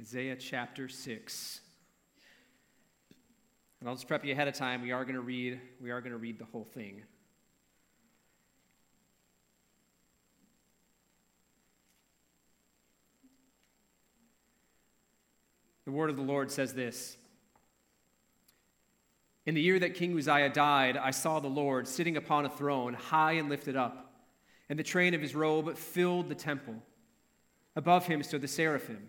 Isaiah chapter 6. And I'll just prep you ahead of time. We are going to read, we are going to read the whole thing. The word of the Lord says this In the year that King Uzziah died, I saw the Lord sitting upon a throne, high and lifted up, and the train of his robe filled the temple. Above him stood the seraphim.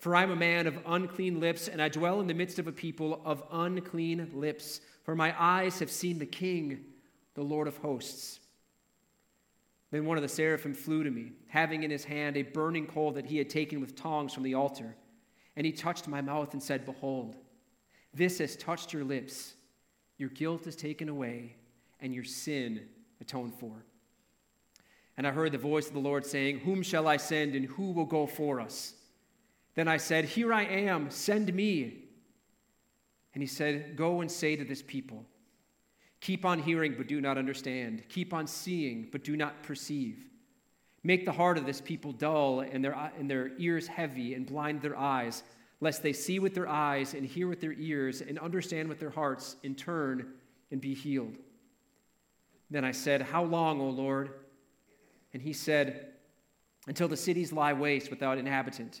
For I am a man of unclean lips, and I dwell in the midst of a people of unclean lips. For my eyes have seen the King, the Lord of hosts. Then one of the seraphim flew to me, having in his hand a burning coal that he had taken with tongs from the altar. And he touched my mouth and said, Behold, this has touched your lips. Your guilt is taken away, and your sin atoned for. And I heard the voice of the Lord saying, Whom shall I send, and who will go for us? Then I said, Here I am, send me. And he said, Go and say to this people, Keep on hearing, but do not understand. Keep on seeing, but do not perceive. Make the heart of this people dull and their, and their ears heavy and blind their eyes, lest they see with their eyes and hear with their ears and understand with their hearts and turn and be healed. Then I said, How long, O Lord? And he said, Until the cities lie waste without inhabitant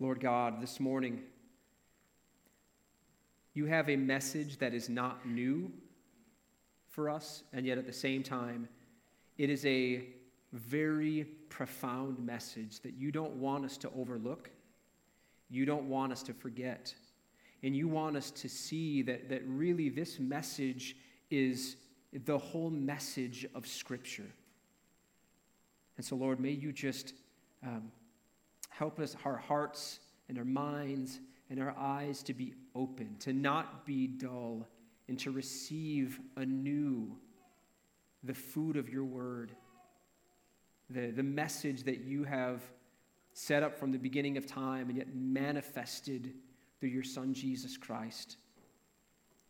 Lord God, this morning, you have a message that is not new for us, and yet at the same time, it is a very profound message that you don't want us to overlook. You don't want us to forget. And you want us to see that, that really this message is the whole message of Scripture. And so, Lord, may you just um, Help us, our hearts and our minds and our eyes to be open, to not be dull, and to receive anew the food of your word, the, the message that you have set up from the beginning of time and yet manifested through your Son, Jesus Christ.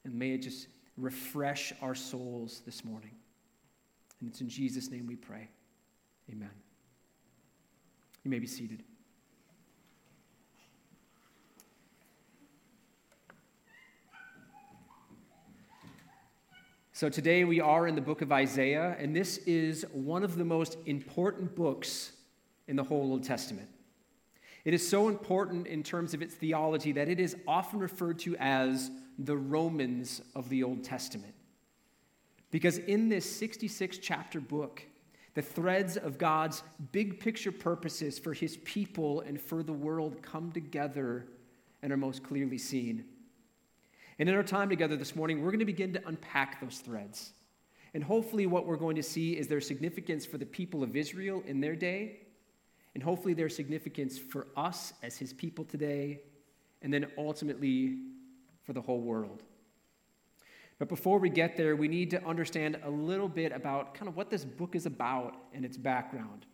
And may it just refresh our souls this morning. And it's in Jesus' name we pray. Amen. You may be seated. So today we are in the book of Isaiah, and this is one of the most important books in the whole Old Testament. It is so important in terms of its theology that it is often referred to as the Romans of the Old Testament. Because in this 66 chapter book, the threads of God's big picture purposes for his people and for the world come together and are most clearly seen. And in our time together this morning, we're going to begin to unpack those threads. And hopefully, what we're going to see is their significance for the people of Israel in their day, and hopefully, their significance for us as his people today, and then ultimately for the whole world. But before we get there, we need to understand a little bit about kind of what this book is about and its background.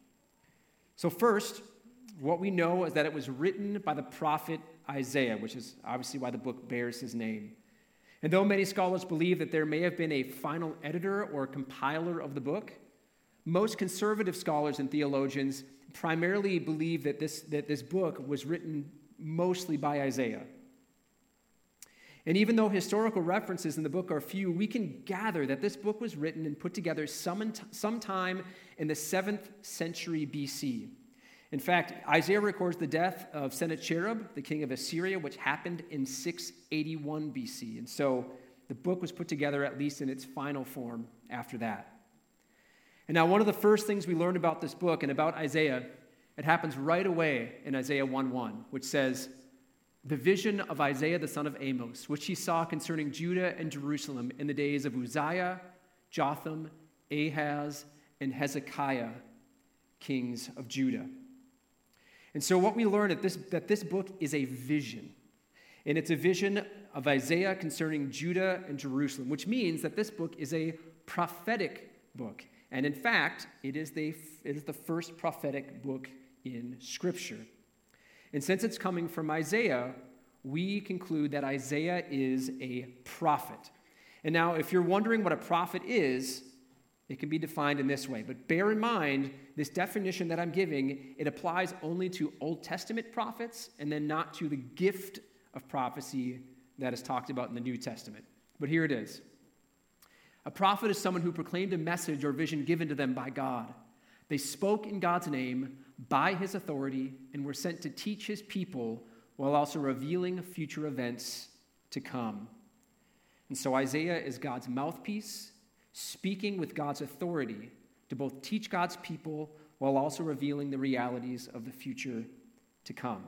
So, first, what we know is that it was written by the prophet Isaiah, which is obviously why the book bears his name. And though many scholars believe that there may have been a final editor or compiler of the book, most conservative scholars and theologians primarily believe that this, that this book was written mostly by Isaiah. And even though historical references in the book are few, we can gather that this book was written and put together sometime in the 7th century BC. In fact, Isaiah records the death of Sennacherib, the king of Assyria, which happened in 681 BC. And so the book was put together, at least in its final form, after that. And now, one of the first things we learn about this book and about Isaiah, it happens right away in Isaiah 1 1, which says, The vision of Isaiah the son of Amos, which he saw concerning Judah and Jerusalem in the days of Uzziah, Jotham, Ahaz, and Hezekiah, kings of Judah. And so, what we learn this, that this book is a vision. And it's a vision of Isaiah concerning Judah and Jerusalem, which means that this book is a prophetic book. And in fact, it is the, it is the first prophetic book in Scripture. And since it's coming from Isaiah, we conclude that Isaiah is a prophet. And now, if you're wondering what a prophet is, it can be defined in this way. But bear in mind, this definition that I'm giving, it applies only to Old Testament prophets and then not to the gift of prophecy that is talked about in the New Testament. But here it is. A prophet is someone who proclaimed a message or vision given to them by God. They spoke in God's name by his authority and were sent to teach his people while also revealing future events to come. And so Isaiah is God's mouthpiece speaking with God's authority to both teach God's people while also revealing the realities of the future to come.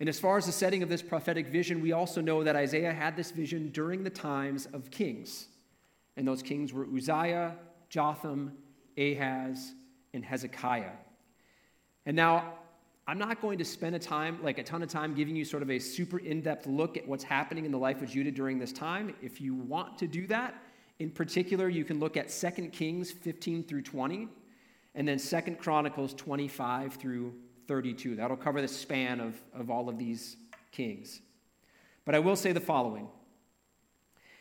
And as far as the setting of this prophetic vision, we also know that Isaiah had this vision during the times of kings. And those kings were Uzziah, Jotham, Ahaz, and Hezekiah. And now, I'm not going to spend a time, like a ton of time, giving you sort of a super in depth look at what's happening in the life of Judah during this time. If you want to do that, in particular, you can look at 2 Kings 15 through 20, and then 2 Chronicles 25 through 32. That'll cover the span of, of all of these kings. But I will say the following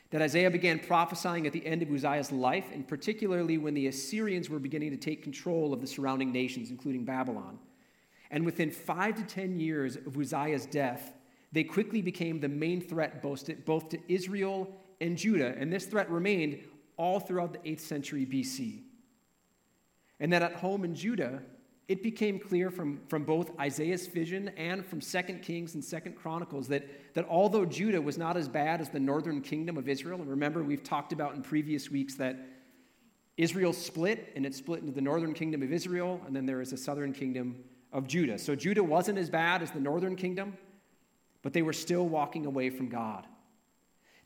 that Isaiah began prophesying at the end of Uzziah's life, and particularly when the Assyrians were beginning to take control of the surrounding nations, including Babylon. And within five to ten years of Uzziah's death, they quickly became the main threat both to Israel and Judah, and this threat remained all throughout the 8th century BC. And that at home in Judah, it became clear from, from both Isaiah's vision and from 2 Kings and 2 Chronicles that, that although Judah was not as bad as the northern kingdom of Israel, and remember we've talked about in previous weeks that Israel split, and it split into the northern kingdom of Israel, and then there is a southern kingdom of Judah. So Judah wasn't as bad as the northern kingdom, but they were still walking away from God.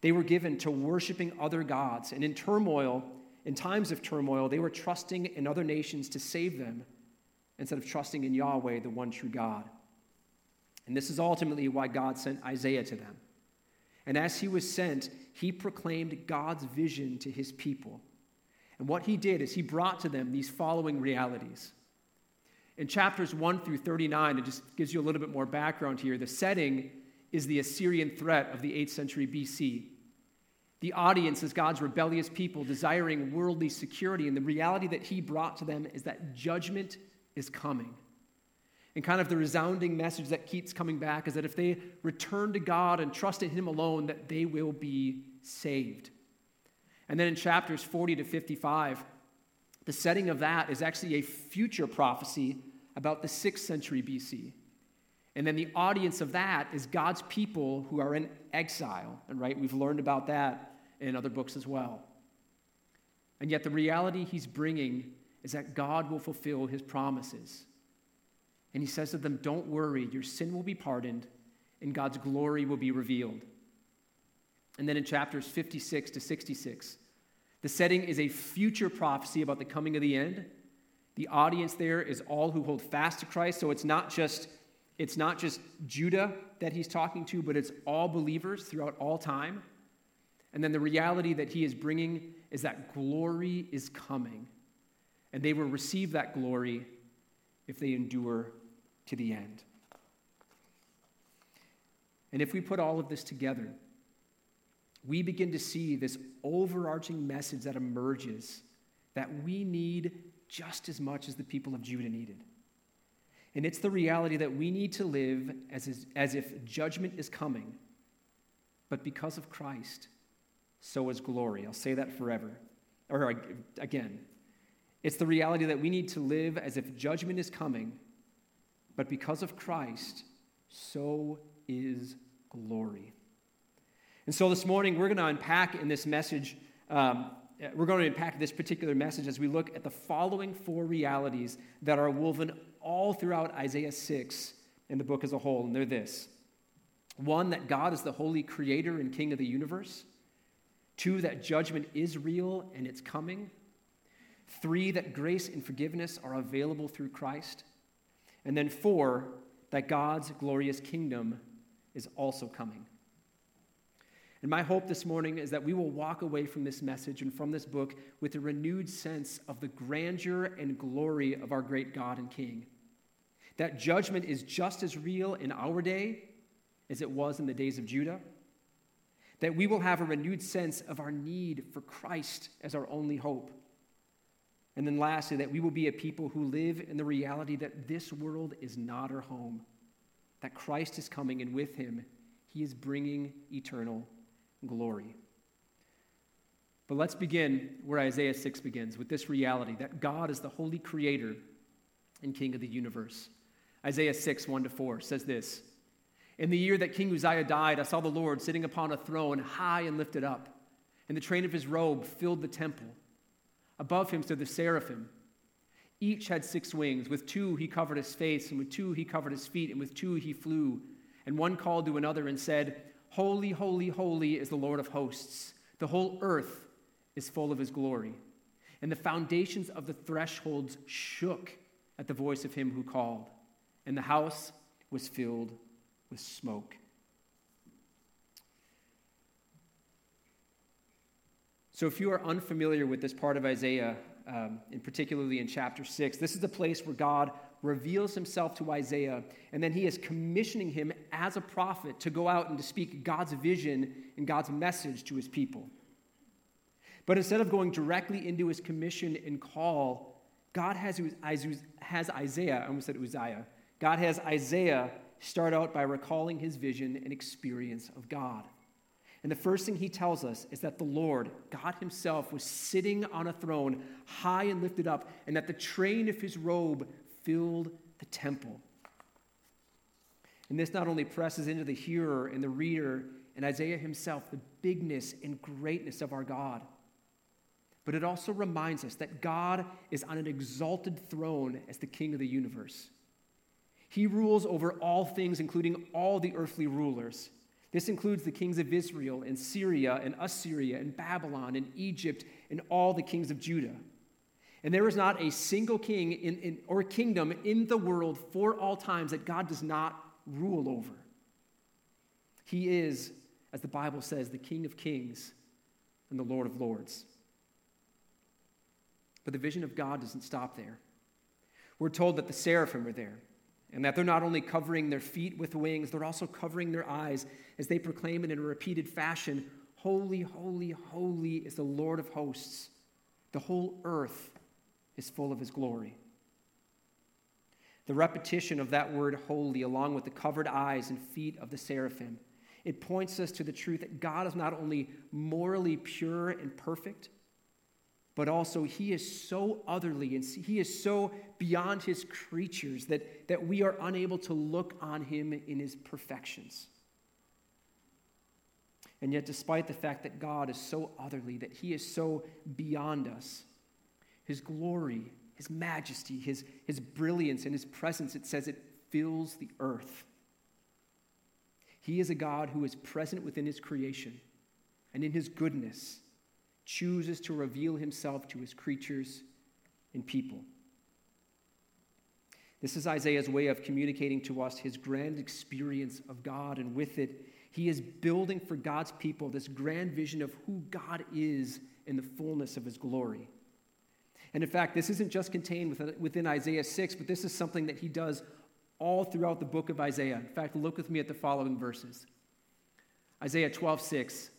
They were given to worshiping other gods, and in turmoil, in times of turmoil, they were trusting in other nations to save them instead of trusting in Yahweh, the one true God. And this is ultimately why God sent Isaiah to them. And as he was sent, he proclaimed God's vision to his people. And what he did is he brought to them these following realities. In chapters 1 through 39, it just gives you a little bit more background here. The setting is the Assyrian threat of the 8th century BC. The audience is God's rebellious people desiring worldly security, and the reality that he brought to them is that judgment is coming. And kind of the resounding message that keeps coming back is that if they return to God and trust in Him alone, that they will be saved. And then in chapters 40 to 55, the setting of that is actually a future prophecy about the 6th century BC. And then the audience of that is God's people who are in exile. And right, we've learned about that in other books as well. And yet the reality he's bringing is that God will fulfill his promises. And he says to them, Don't worry, your sin will be pardoned, and God's glory will be revealed. And then in chapters 56 to 66, the setting is a future prophecy about the coming of the end. The audience there is all who hold fast to Christ, so it's not just it's not just Judah that he's talking to, but it's all believers throughout all time. And then the reality that he is bringing is that glory is coming and they will receive that glory if they endure to the end. And if we put all of this together, we begin to see this overarching message that emerges that we need just as much as the people of Judah needed. And it's the reality that we need to live as, as if judgment is coming, but because of Christ, so is glory. I'll say that forever. Or again, It's the reality that we need to live as if judgment is coming, but because of Christ, so is glory. And so this morning, we're going to unpack in this message, um, Uh, we're going to unpack this particular message as we look at the following four realities that are woven all throughout Isaiah 6 and the book as a whole. And they're this one, that God is the holy creator and king of the universe. Two, that judgment is real and it's coming. Three, that grace and forgiveness are available through Christ. And then four, that God's glorious kingdom is also coming. And my hope this morning is that we will walk away from this message and from this book with a renewed sense of the grandeur and glory of our great God and King. That judgment is just as real in our day as it was in the days of Judah. That we will have a renewed sense of our need for Christ as our only hope. And then lastly, that we will be a people who live in the reality that this world is not our home, that Christ is coming, and with him, he is bringing eternal glory. But let's begin where Isaiah 6 begins with this reality that God is the holy creator and king of the universe. Isaiah 6, 1 to 4 says this In the year that King Uzziah died, I saw the Lord sitting upon a throne, high and lifted up, and the train of his robe filled the temple. Above him stood the seraphim. Each had six wings. With two he covered his face, and with two he covered his feet, and with two he flew. And one called to another and said, Holy, holy, holy is the Lord of hosts. The whole earth is full of his glory. And the foundations of the thresholds shook at the voice of him who called, and the house was filled with smoke. So, if you are unfamiliar with this part of Isaiah, um, and particularly in chapter 6, this is the place where God reveals himself to Isaiah, and then he is commissioning him as a prophet to go out and to speak God's vision and God's message to his people. But instead of going directly into his commission and call, God has, Isaiah, I almost said Uzziah, God has Isaiah start out by recalling his vision and experience of God. And the first thing he tells us is that the Lord, God Himself, was sitting on a throne, high and lifted up, and that the train of His robe filled the temple. And this not only presses into the hearer and the reader and Isaiah himself the bigness and greatness of our God, but it also reminds us that God is on an exalted throne as the King of the universe. He rules over all things, including all the earthly rulers. This includes the kings of Israel and Syria and Assyria and Babylon and Egypt and all the kings of Judah. And there is not a single king in, in, or kingdom in the world for all times that God does not rule over. He is, as the Bible says, the King of kings and the Lord of lords. But the vision of God doesn't stop there. We're told that the seraphim are there. And that they're not only covering their feet with wings, they're also covering their eyes as they proclaim it in a repeated fashion Holy, holy, holy is the Lord of hosts. The whole earth is full of his glory. The repetition of that word holy, along with the covered eyes and feet of the seraphim, it points us to the truth that God is not only morally pure and perfect, but also he is so otherly and he is so beyond his creatures that, that we are unable to look on him in his perfections. And yet, despite the fact that God is so otherly, that he is so beyond us, his glory, his majesty, his, his brilliance, and his presence, it says it fills the earth. He is a God who is present within his creation and in his goodness chooses to reveal himself to his creatures and people. This is Isaiah's way of communicating to us his grand experience of God, and with it, he is building for God's people this grand vision of who God is in the fullness of his glory. And in fact, this isn't just contained within Isaiah 6, but this is something that he does all throughout the book of Isaiah. In fact, look with me at the following verses Isaiah 12, 6.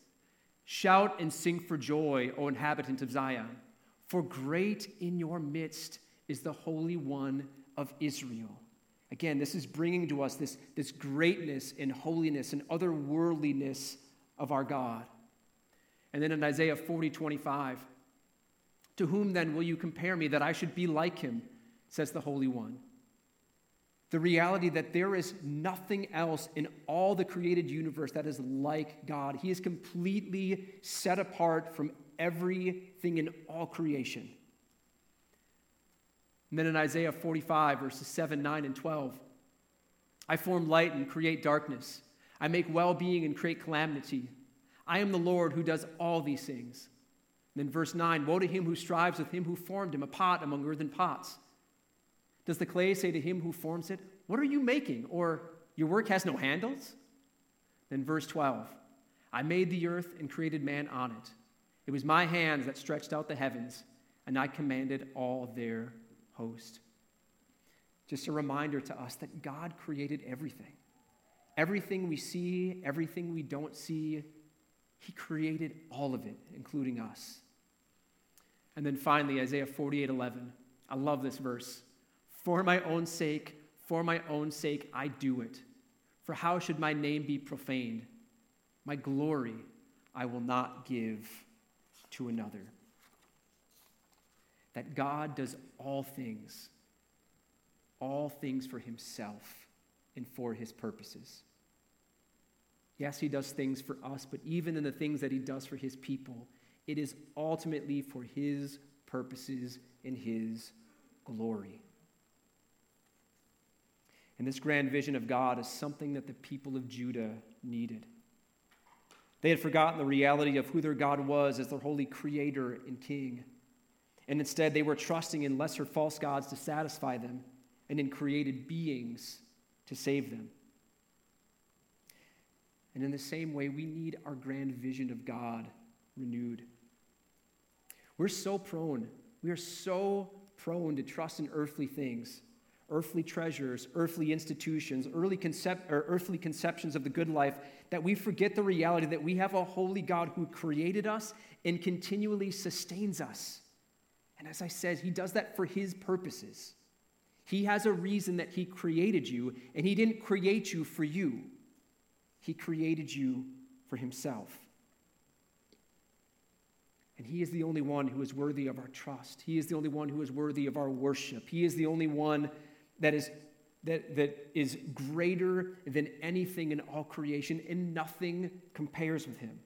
Shout and sing for joy, O inhabitant of Zion, for great in your midst is the Holy One of Israel. Again, this is bringing to us this, this greatness and holiness and otherworldliness of our God. And then in Isaiah 40, 25, To whom then will you compare me that I should be like him? says the Holy One. The reality that there is nothing else in all the created universe that is like God. He is completely set apart from everything in all creation. And then in Isaiah 45, verses 7, 9, and 12, I form light and create darkness. I make well being and create calamity. I am the Lord who does all these things. Then verse 9 Woe to him who strives with him who formed him, a pot among earthen pots. Does the clay say to him who forms it, What are you making? Or, Your work has no handles? Then verse 12 I made the earth and created man on it. It was my hands that stretched out the heavens, and I commanded all their host. Just a reminder to us that God created everything. Everything we see, everything we don't see, He created all of it, including us. And then finally, Isaiah 48 11. I love this verse. For my own sake, for my own sake, I do it. For how should my name be profaned? My glory I will not give to another. That God does all things, all things for himself and for his purposes. Yes, he does things for us, but even in the things that he does for his people, it is ultimately for his purposes and his glory. And this grand vision of God is something that the people of Judah needed. They had forgotten the reality of who their God was as their holy creator and king. And instead, they were trusting in lesser false gods to satisfy them and in created beings to save them. And in the same way, we need our grand vision of God renewed. We're so prone, we are so prone to trust in earthly things earthly treasures, earthly institutions, early or earthly conceptions of the good life, that we forget the reality that we have a holy God who created us and continually sustains us. And as I said, He does that for His purposes. He has a reason that He created you, and He didn't create you for you, He created you for Himself. And He is the only one who is worthy of our trust. He is the only one who is worthy of our worship. He is the only one that is, that, that is greater than anything in all creation, and nothing compares with him.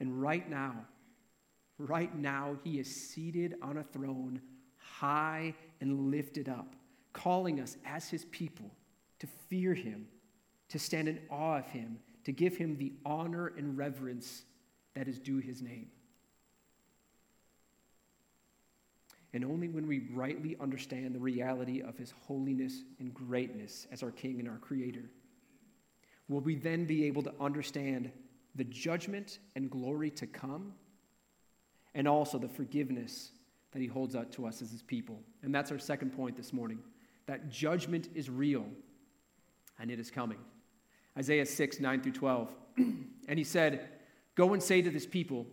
And right now, right now, he is seated on a throne, high and lifted up, calling us as his people to fear him, to stand in awe of him, to give him the honor and reverence that is due his name. And only when we rightly understand the reality of his holiness and greatness as our King and our Creator will we then be able to understand the judgment and glory to come and also the forgiveness that he holds out to us as his people. And that's our second point this morning that judgment is real and it is coming. Isaiah 6, 9 through 12. and he said, Go and say to this people,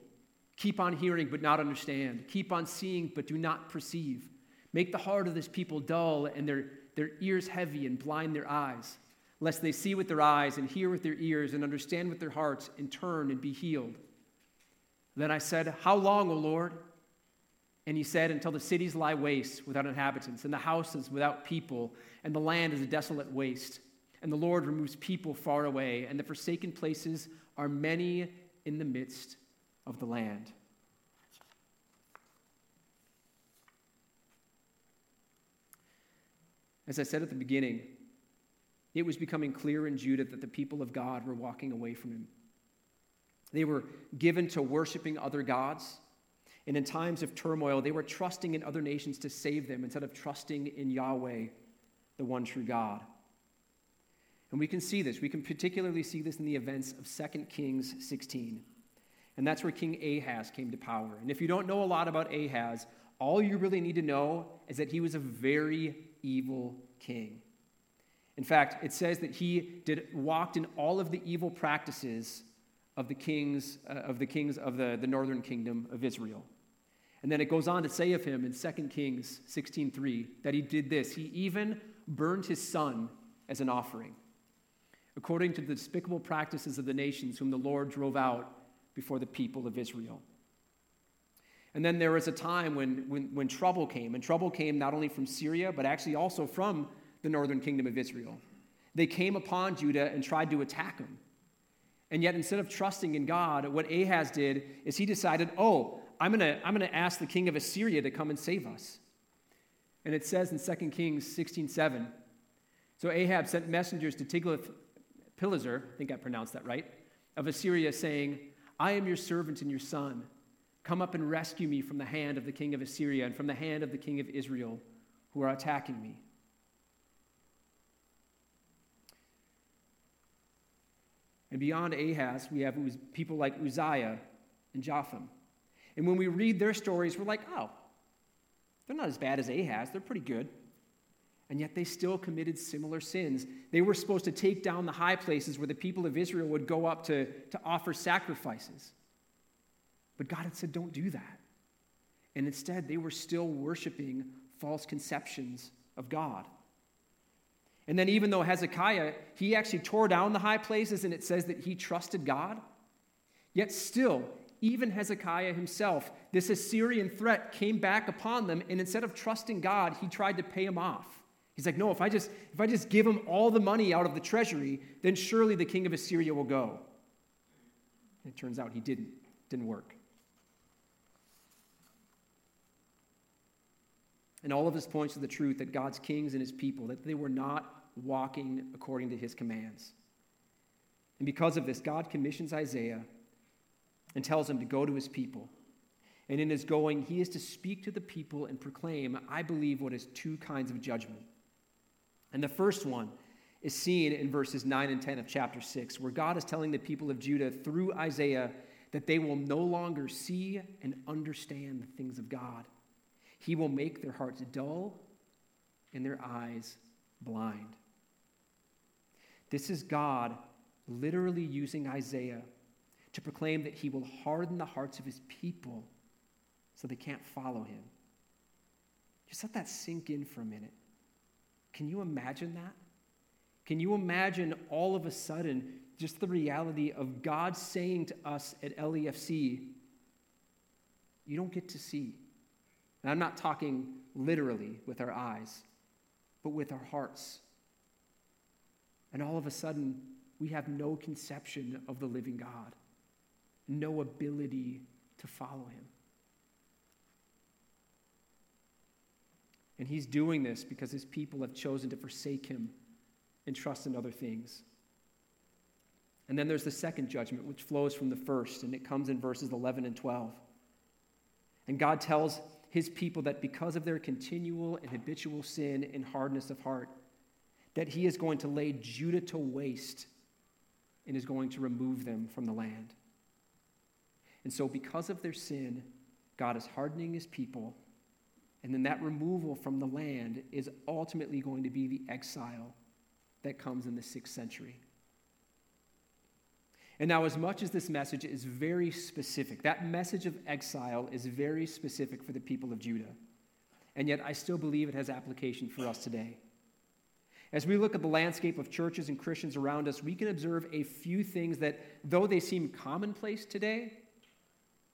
Keep on hearing, but not understand. Keep on seeing, but do not perceive. Make the heart of this people dull and their, their ears heavy and blind their eyes, lest they see with their eyes and hear with their ears and understand with their hearts and turn and be healed. Then I said, How long, O Lord? And he said, Until the cities lie waste without inhabitants, and the houses without people, and the land is a desolate waste. And the Lord removes people far away, and the forsaken places are many in the midst of the land. As I said at the beginning, it was becoming clear in Judah that the people of God were walking away from him. They were given to worshiping other gods. And in times of turmoil, they were trusting in other nations to save them instead of trusting in Yahweh, the one true God. And we can see this. We can particularly see this in the events of 2 Kings 16. And that's where King Ahaz came to power. And if you don't know a lot about Ahaz, all you really need to know is that he was a very evil king. In fact, it says that he did, walked in all of the evil practices of the kings uh, of the kings of the, the northern kingdom of Israel. And then it goes on to say of him in 2 Kings 16:3 that he did this. He even burned his son as an offering, according to the despicable practices of the nations whom the Lord drove out before the people of Israel. And then there was a time when, when, when trouble came, and trouble came not only from Syria, but actually also from the northern kingdom of Israel. They came upon Judah and tried to attack him. And yet, instead of trusting in God, what Ahaz did is he decided, oh, I'm going to I'm going to ask the king of Assyria to come and save us. And it says in 2 Kings 16 7. So Ahab sent messengers to Tiglath-Pileser, I think I pronounced that right, of Assyria, saying, I am your servant and your son. Come up and rescue me from the hand of the king of Assyria and from the hand of the king of Israel who are attacking me. And beyond Ahaz, we have people like Uzziah and Jotham. And when we read their stories, we're like, oh, they're not as bad as Ahaz. They're pretty good. And yet they still committed similar sins. They were supposed to take down the high places where the people of Israel would go up to, to offer sacrifices. But God had said, don't do that. And instead, they were still worshiping false conceptions of God. And then, even though Hezekiah, he actually tore down the high places and it says that he trusted God, yet still, even Hezekiah himself, this Assyrian threat came back upon them, and instead of trusting God, he tried to pay him off. He's like, no, if I just if I just give him all the money out of the treasury, then surely the king of Assyria will go. And it turns out he didn't. Didn't work. And all of this points to the truth that God's kings and his people, that they were not walking according to his commands. And because of this, God commissions Isaiah and tells him to go to his people. And in his going, he is to speak to the people and proclaim, I believe, what is two kinds of judgment. And the first one is seen in verses 9 and 10 of chapter 6, where God is telling the people of Judah through Isaiah that they will no longer see and understand the things of God. He will make their hearts dull and their eyes blind. This is God literally using Isaiah to proclaim that he will harden the hearts of his people so they can't follow him. Just let that sink in for a minute. Can you imagine that? Can you imagine all of a sudden just the reality of God saying to us at LEFC, you don't get to see? And I'm not talking literally with our eyes, but with our hearts. And all of a sudden, we have no conception of the living God, no ability to follow him. And he's doing this because his people have chosen to forsake him and trust in other things. And then there's the second judgment, which flows from the first, and it comes in verses 11 and 12. And God tells his people that because of their continual and habitual sin and hardness of heart, that he is going to lay Judah to waste and is going to remove them from the land. And so, because of their sin, God is hardening his people. And then that removal from the land is ultimately going to be the exile that comes in the sixth century. And now, as much as this message is very specific, that message of exile is very specific for the people of Judah. And yet, I still believe it has application for us today. As we look at the landscape of churches and Christians around us, we can observe a few things that, though they seem commonplace today,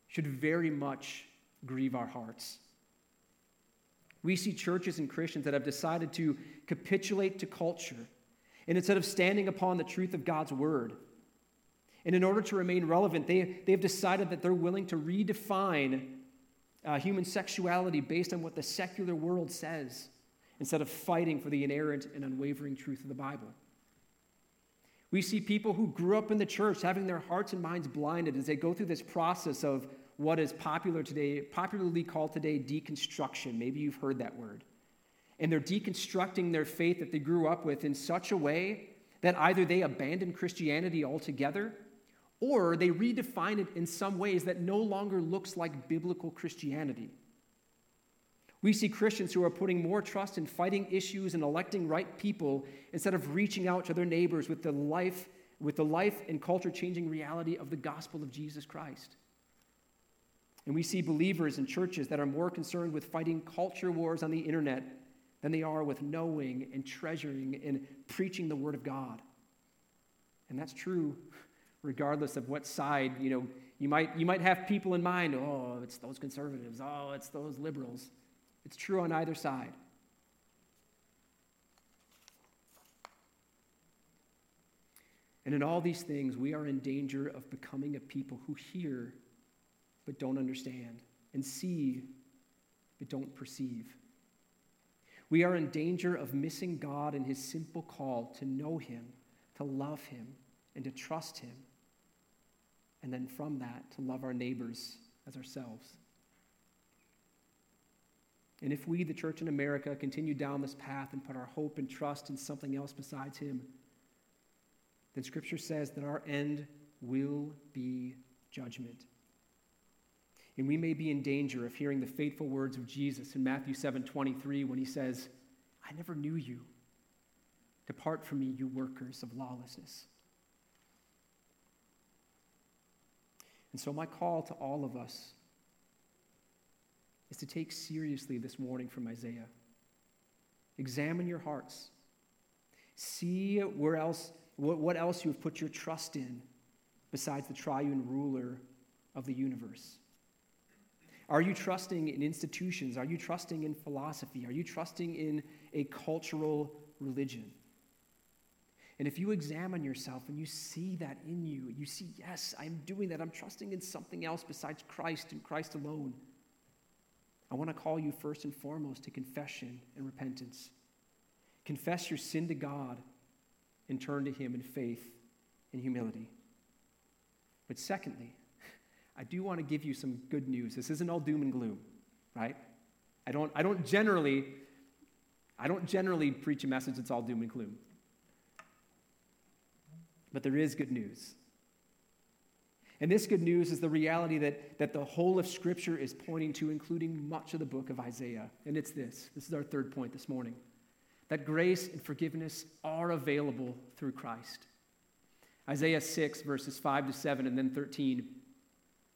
should very much grieve our hearts. We see churches and Christians that have decided to capitulate to culture, and instead of standing upon the truth of God's word, and in order to remain relevant, they, they have decided that they're willing to redefine uh, human sexuality based on what the secular world says instead of fighting for the inerrant and unwavering truth of the Bible. We see people who grew up in the church having their hearts and minds blinded as they go through this process of what is popular today, popularly called today deconstruction. Maybe you've heard that word. And they're deconstructing their faith that they grew up with in such a way that either they abandon Christianity altogether or they redefine it in some ways that no longer looks like biblical Christianity. We see Christians who are putting more trust in fighting issues and electing right people instead of reaching out to their neighbors with the life, with the life and culture changing reality of the gospel of Jesus Christ. And we see believers in churches that are more concerned with fighting culture wars on the internet than they are with knowing and treasuring and preaching the word of God. And that's true regardless of what side, you know, you might, you might have people in mind, oh, it's those conservatives, oh, it's those liberals. It's true on either side. And in all these things, we are in danger of becoming a people who hear but don't understand, and see but don't perceive. We are in danger of missing God and his simple call to know him, to love him, and to trust him. And then from that, to love our neighbors as ourselves. And if we, the church in America, continue down this path and put our hope and trust in something else besides him, then Scripture says that our end will be judgment. And we may be in danger of hearing the fateful words of Jesus in Matthew 7 23 when he says, I never knew you. Depart from me, you workers of lawlessness. And so, my call to all of us is to take seriously this warning from Isaiah. Examine your hearts. See where else, what else you have put your trust in besides the triune ruler of the universe. Are you trusting in institutions? Are you trusting in philosophy? Are you trusting in a cultural religion? And if you examine yourself and you see that in you, you see, yes, I'm doing that. I'm trusting in something else besides Christ and Christ alone. I want to call you first and foremost to confession and repentance. Confess your sin to God and turn to Him in faith and humility. But secondly, I do want to give you some good news. This isn't all doom and gloom, right? I don't, I don't generally, I don't generally preach a message that's all doom and gloom. But there is good news. And this good news is the reality that, that the whole of Scripture is pointing to, including much of the book of Isaiah. And it's this this is our third point this morning that grace and forgiveness are available through Christ. Isaiah 6, verses 5 to 7, and then 13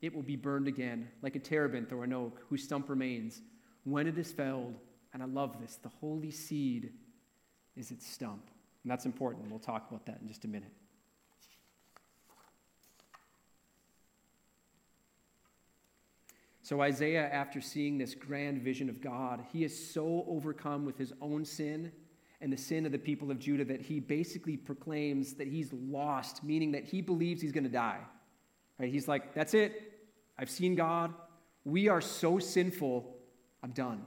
it will be burned again, like a terebinth or an oak whose stump remains. When it is felled, and I love this, the holy seed is its stump. And that's important. We'll talk about that in just a minute. So, Isaiah, after seeing this grand vision of God, he is so overcome with his own sin and the sin of the people of Judah that he basically proclaims that he's lost, meaning that he believes he's going to die. Right? He's like, that's it. I've seen God. We are so sinful. I'm done.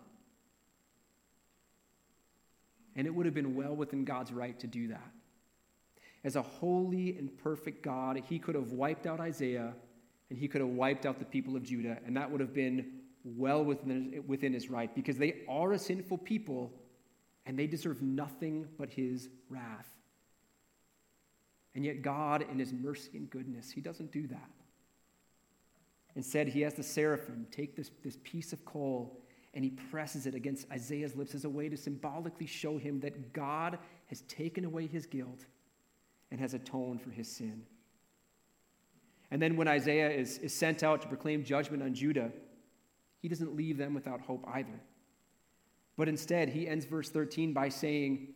And it would have been well within God's right to do that. As a holy and perfect God, he could have wiped out Isaiah and he could have wiped out the people of Judah, and that would have been well within, within his right because they are a sinful people and they deserve nothing but his wrath. And yet, God, in his mercy and goodness, he doesn't do that. Instead, he has the seraphim take this, this piece of coal and he presses it against Isaiah's lips as a way to symbolically show him that God has taken away his guilt and has atoned for his sin. And then when Isaiah is, is sent out to proclaim judgment on Judah, he doesn't leave them without hope either. But instead, he ends verse 13 by saying,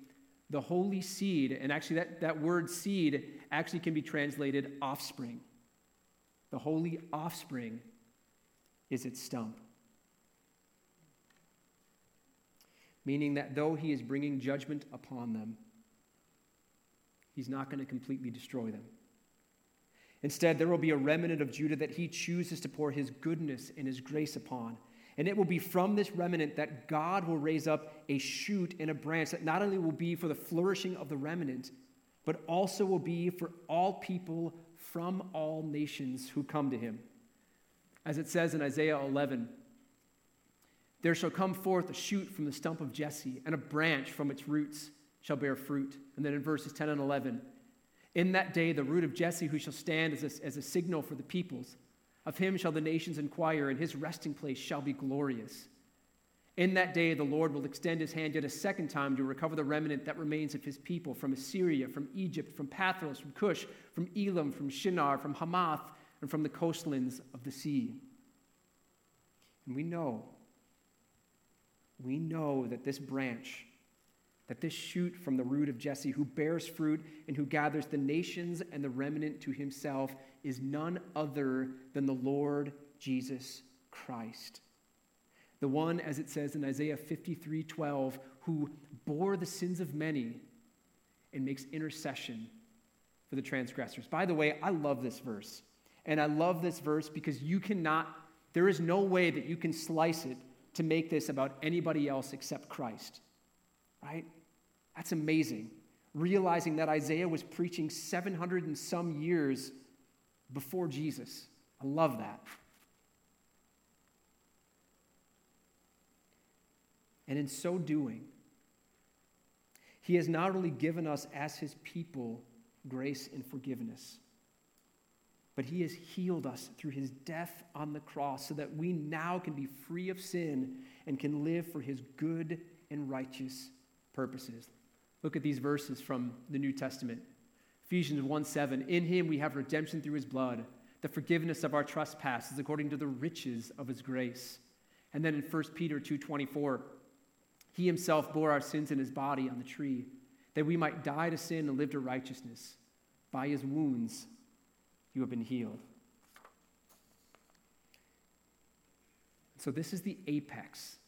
the holy seed, and actually that, that word seed actually can be translated offspring. The holy offspring is its stump. Meaning that though he is bringing judgment upon them, he's not going to completely destroy them. Instead, there will be a remnant of Judah that he chooses to pour his goodness and his grace upon. And it will be from this remnant that God will raise up a shoot and a branch that not only will be for the flourishing of the remnant, but also will be for all people from all nations who come to him. As it says in Isaiah 11, there shall come forth a shoot from the stump of Jesse, and a branch from its roots shall bear fruit. And then in verses 10 and 11, in that day, the root of Jesse, who shall stand as a, as a signal for the peoples, Of him shall the nations inquire, and his resting place shall be glorious. In that day, the Lord will extend his hand yet a second time to recover the remnant that remains of his people from Assyria, from Egypt, from Pathros, from Cush, from Elam, from Shinar, from Hamath, and from the coastlands of the sea. And we know, we know that this branch, that this shoot from the root of Jesse, who bears fruit and who gathers the nations and the remnant to himself, is none other than the Lord Jesus Christ the one, as it says in Isaiah 53 12, who bore the sins of many and makes intercession for the transgressors. By the way, I love this verse. And I love this verse because you cannot, there is no way that you can slice it to make this about anybody else except Christ. Right? That's amazing. Realizing that Isaiah was preaching 700 and some years before Jesus. I love that. And in so doing, he has not only given us as his people grace and forgiveness, but he has healed us through his death on the cross so that we now can be free of sin and can live for his good and righteous purposes. Look at these verses from the New Testament. Ephesians 1 7. In him we have redemption through his blood, the forgiveness of our trespasses according to the riches of his grace. And then in 1 Peter 2 24. He himself bore our sins in his body on the tree, that we might die to sin and live to righteousness. By his wounds, you have been healed. So, this is the apex.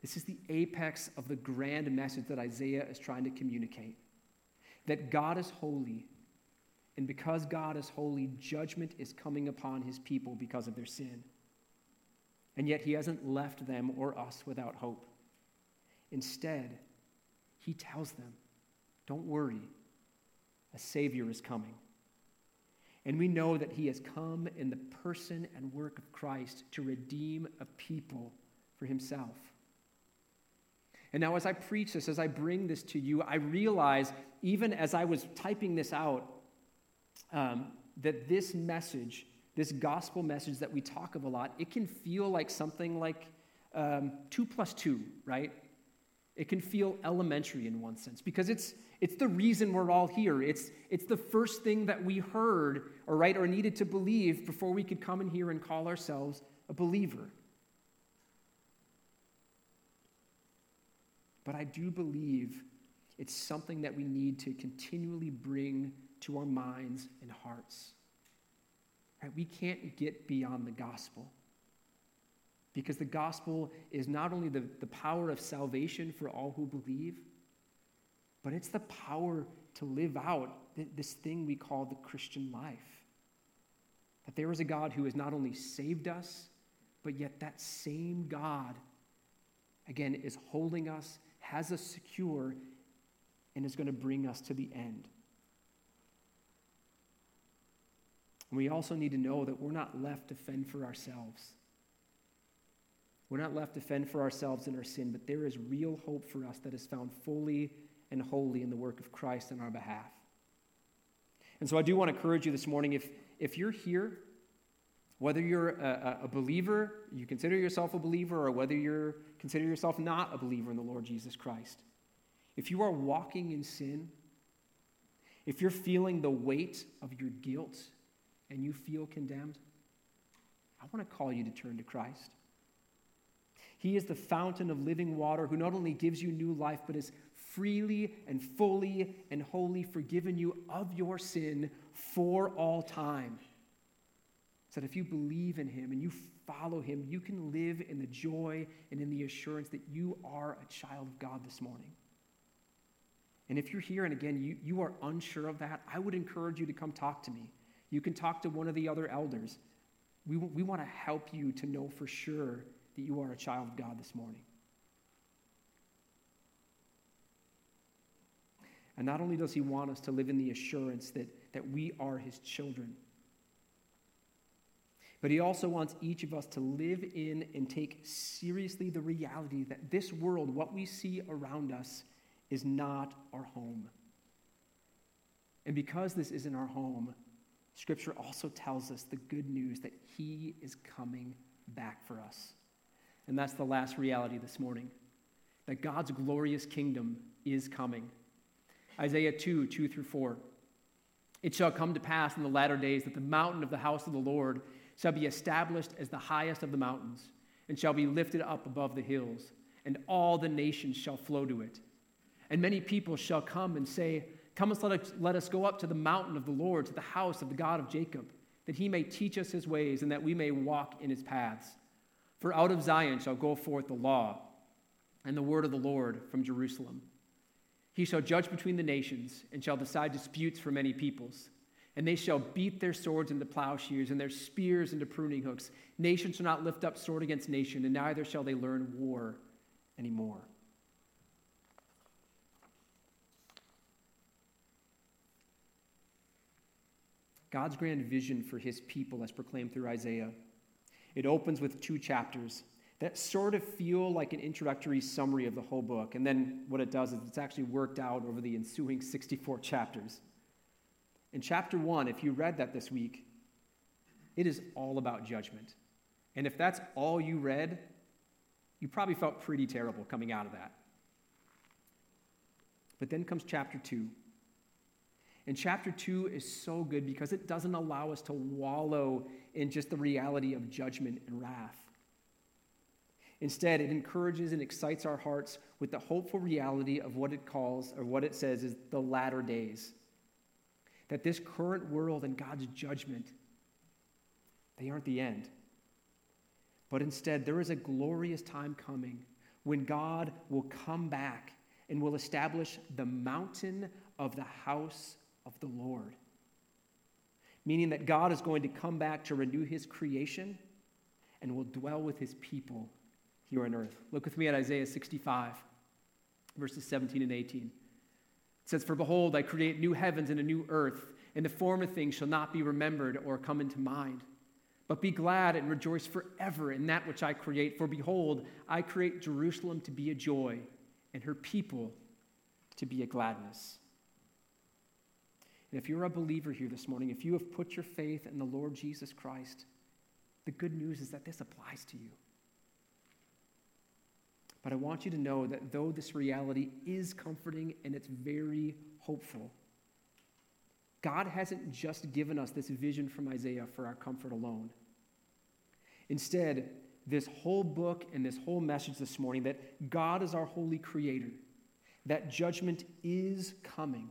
This is the apex of the grand message that Isaiah is trying to communicate that God is holy, and because God is holy, judgment is coming upon his people because of their sin. And yet, he hasn't left them or us without hope. Instead, he tells them, Don't worry, a Savior is coming. And we know that he has come in the person and work of Christ to redeem a people for himself. And now, as I preach this, as I bring this to you, I realize, even as I was typing this out, um, that this message, this gospel message that we talk of a lot, it can feel like something like um, two plus two, right? It can feel elementary in one sense because it's, it's the reason we're all here. It's, it's the first thing that we heard or, right, or needed to believe before we could come in here and call ourselves a believer. But I do believe it's something that we need to continually bring to our minds and hearts. Right? We can't get beyond the gospel. Because the gospel is not only the, the power of salvation for all who believe, but it's the power to live out this thing we call the Christian life. That there is a God who has not only saved us, but yet that same God, again, is holding us, has us secure, and is going to bring us to the end. And we also need to know that we're not left to fend for ourselves. We're not left to fend for ourselves in our sin, but there is real hope for us that is found fully and wholly in the work of Christ on our behalf. And so I do want to encourage you this morning if, if you're here, whether you're a, a believer, you consider yourself a believer, or whether you consider yourself not a believer in the Lord Jesus Christ, if you are walking in sin, if you're feeling the weight of your guilt and you feel condemned, I want to call you to turn to Christ. He is the fountain of living water who not only gives you new life, but has freely and fully and wholly forgiven you of your sin for all time. So that if you believe in him and you follow him, you can live in the joy and in the assurance that you are a child of God this morning. And if you're here and again, you, you are unsure of that, I would encourage you to come talk to me. You can talk to one of the other elders. We, we want to help you to know for sure that you are a child of God this morning. And not only does he want us to live in the assurance that, that we are his children, but he also wants each of us to live in and take seriously the reality that this world, what we see around us, is not our home. And because this isn't our home, Scripture also tells us the good news that He is coming back for us. And that's the last reality this morning that God's glorious kingdom is coming. Isaiah 2 2 through 4. It shall come to pass in the latter days that the mountain of the house of the Lord shall be established as the highest of the mountains, and shall be lifted up above the hills, and all the nations shall flow to it. And many people shall come and say, Come let us, let us go up to the mountain of the Lord, to the house of the God of Jacob, that he may teach us his ways, and that we may walk in his paths. For out of Zion shall go forth the law and the word of the Lord from Jerusalem. He shall judge between the nations and shall decide disputes for many peoples. And they shall beat their swords into plowshares and their spears into pruning hooks. Nation shall not lift up sword against nation, and neither shall they learn war anymore. God's grand vision for his people, as proclaimed through Isaiah. It opens with two chapters that sort of feel like an introductory summary of the whole book. And then what it does is it's actually worked out over the ensuing 64 chapters. In chapter one, if you read that this week, it is all about judgment. And if that's all you read, you probably felt pretty terrible coming out of that. But then comes chapter two. And chapter two is so good because it doesn't allow us to wallow in just the reality of judgment and wrath. Instead, it encourages and excites our hearts with the hopeful reality of what it calls, or what it says is the latter days. That this current world and God's judgment, they aren't the end. But instead, there is a glorious time coming when God will come back and will establish the mountain of the house of the Lord. Meaning that God is going to come back to renew his creation and will dwell with his people here on earth. Look with me at Isaiah 65, verses 17 and 18. It says, For behold, I create new heavens and a new earth, and the former things shall not be remembered or come into mind. But be glad and rejoice forever in that which I create. For behold, I create Jerusalem to be a joy, and her people to be a gladness. If you're a believer here this morning, if you have put your faith in the Lord Jesus Christ, the good news is that this applies to you. But I want you to know that though this reality is comforting and it's very hopeful, God hasn't just given us this vision from Isaiah for our comfort alone. Instead, this whole book and this whole message this morning that God is our holy creator, that judgment is coming,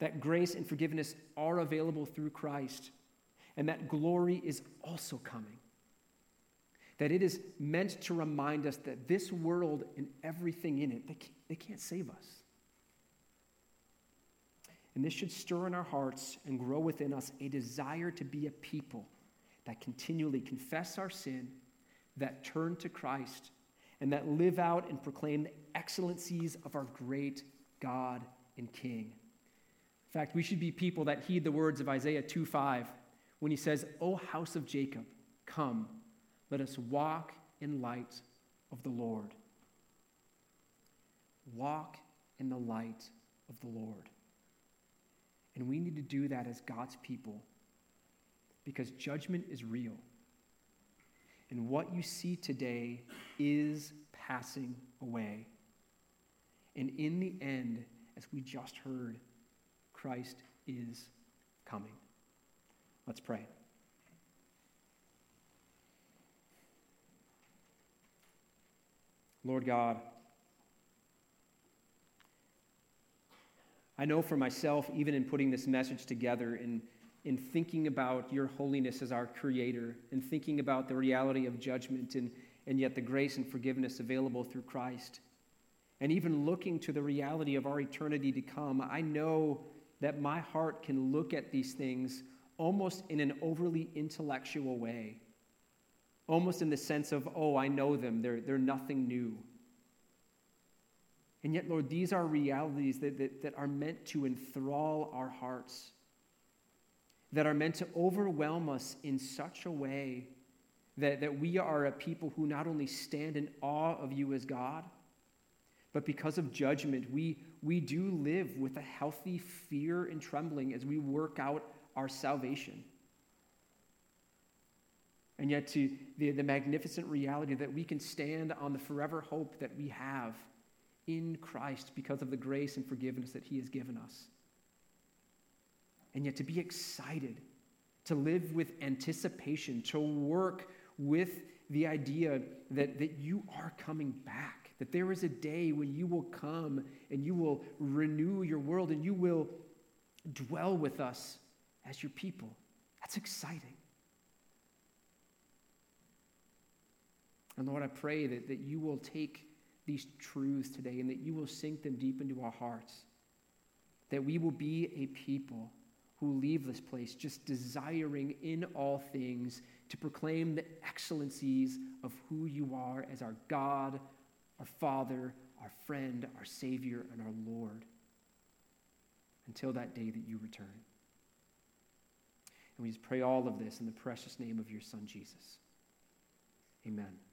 that grace and forgiveness are available through Christ, and that glory is also coming that it is meant to remind us that this world and everything in it, they can't, they can't save us. And this should stir in our hearts and grow within us a desire to be a people that continually confess our sin, that turn to Christ, and that live out and proclaim the excellencies of our great God and King. In fact, we should be people that heed the words of Isaiah 2 5 when he says, O house of Jacob, come let us walk in light of the Lord. Walk in the light of the Lord. And we need to do that as God's people because judgment is real. And what you see today is passing away. And in the end, as we just heard, Christ is coming. Let's pray. Lord God, I know for myself, even in putting this message together, in, in thinking about your holiness as our creator, and thinking about the reality of judgment, and, and yet the grace and forgiveness available through Christ, and even looking to the reality of our eternity to come, I know that my heart can look at these things almost in an overly intellectual way almost in the sense of, oh, I know them, they're, they're nothing new. And yet, Lord, these are realities that, that, that are meant to enthrall our hearts, that are meant to overwhelm us in such a way that, that we are a people who not only stand in awe of you as God, but because of judgment, we, we do live with a healthy fear and trembling as we work out our salvation. And yet, to the, the magnificent reality that we can stand on the forever hope that we have in Christ because of the grace and forgiveness that He has given us. And yet, to be excited, to live with anticipation, to work with the idea that, that you are coming back, that there is a day when you will come and you will renew your world and you will dwell with us as your people. That's exciting. And Lord, I pray that, that you will take these truths today and that you will sink them deep into our hearts. That we will be a people who leave this place just desiring in all things to proclaim the excellencies of who you are as our God, our Father, our friend, our Savior, and our Lord until that day that you return. And we just pray all of this in the precious name of your Son, Jesus. Amen.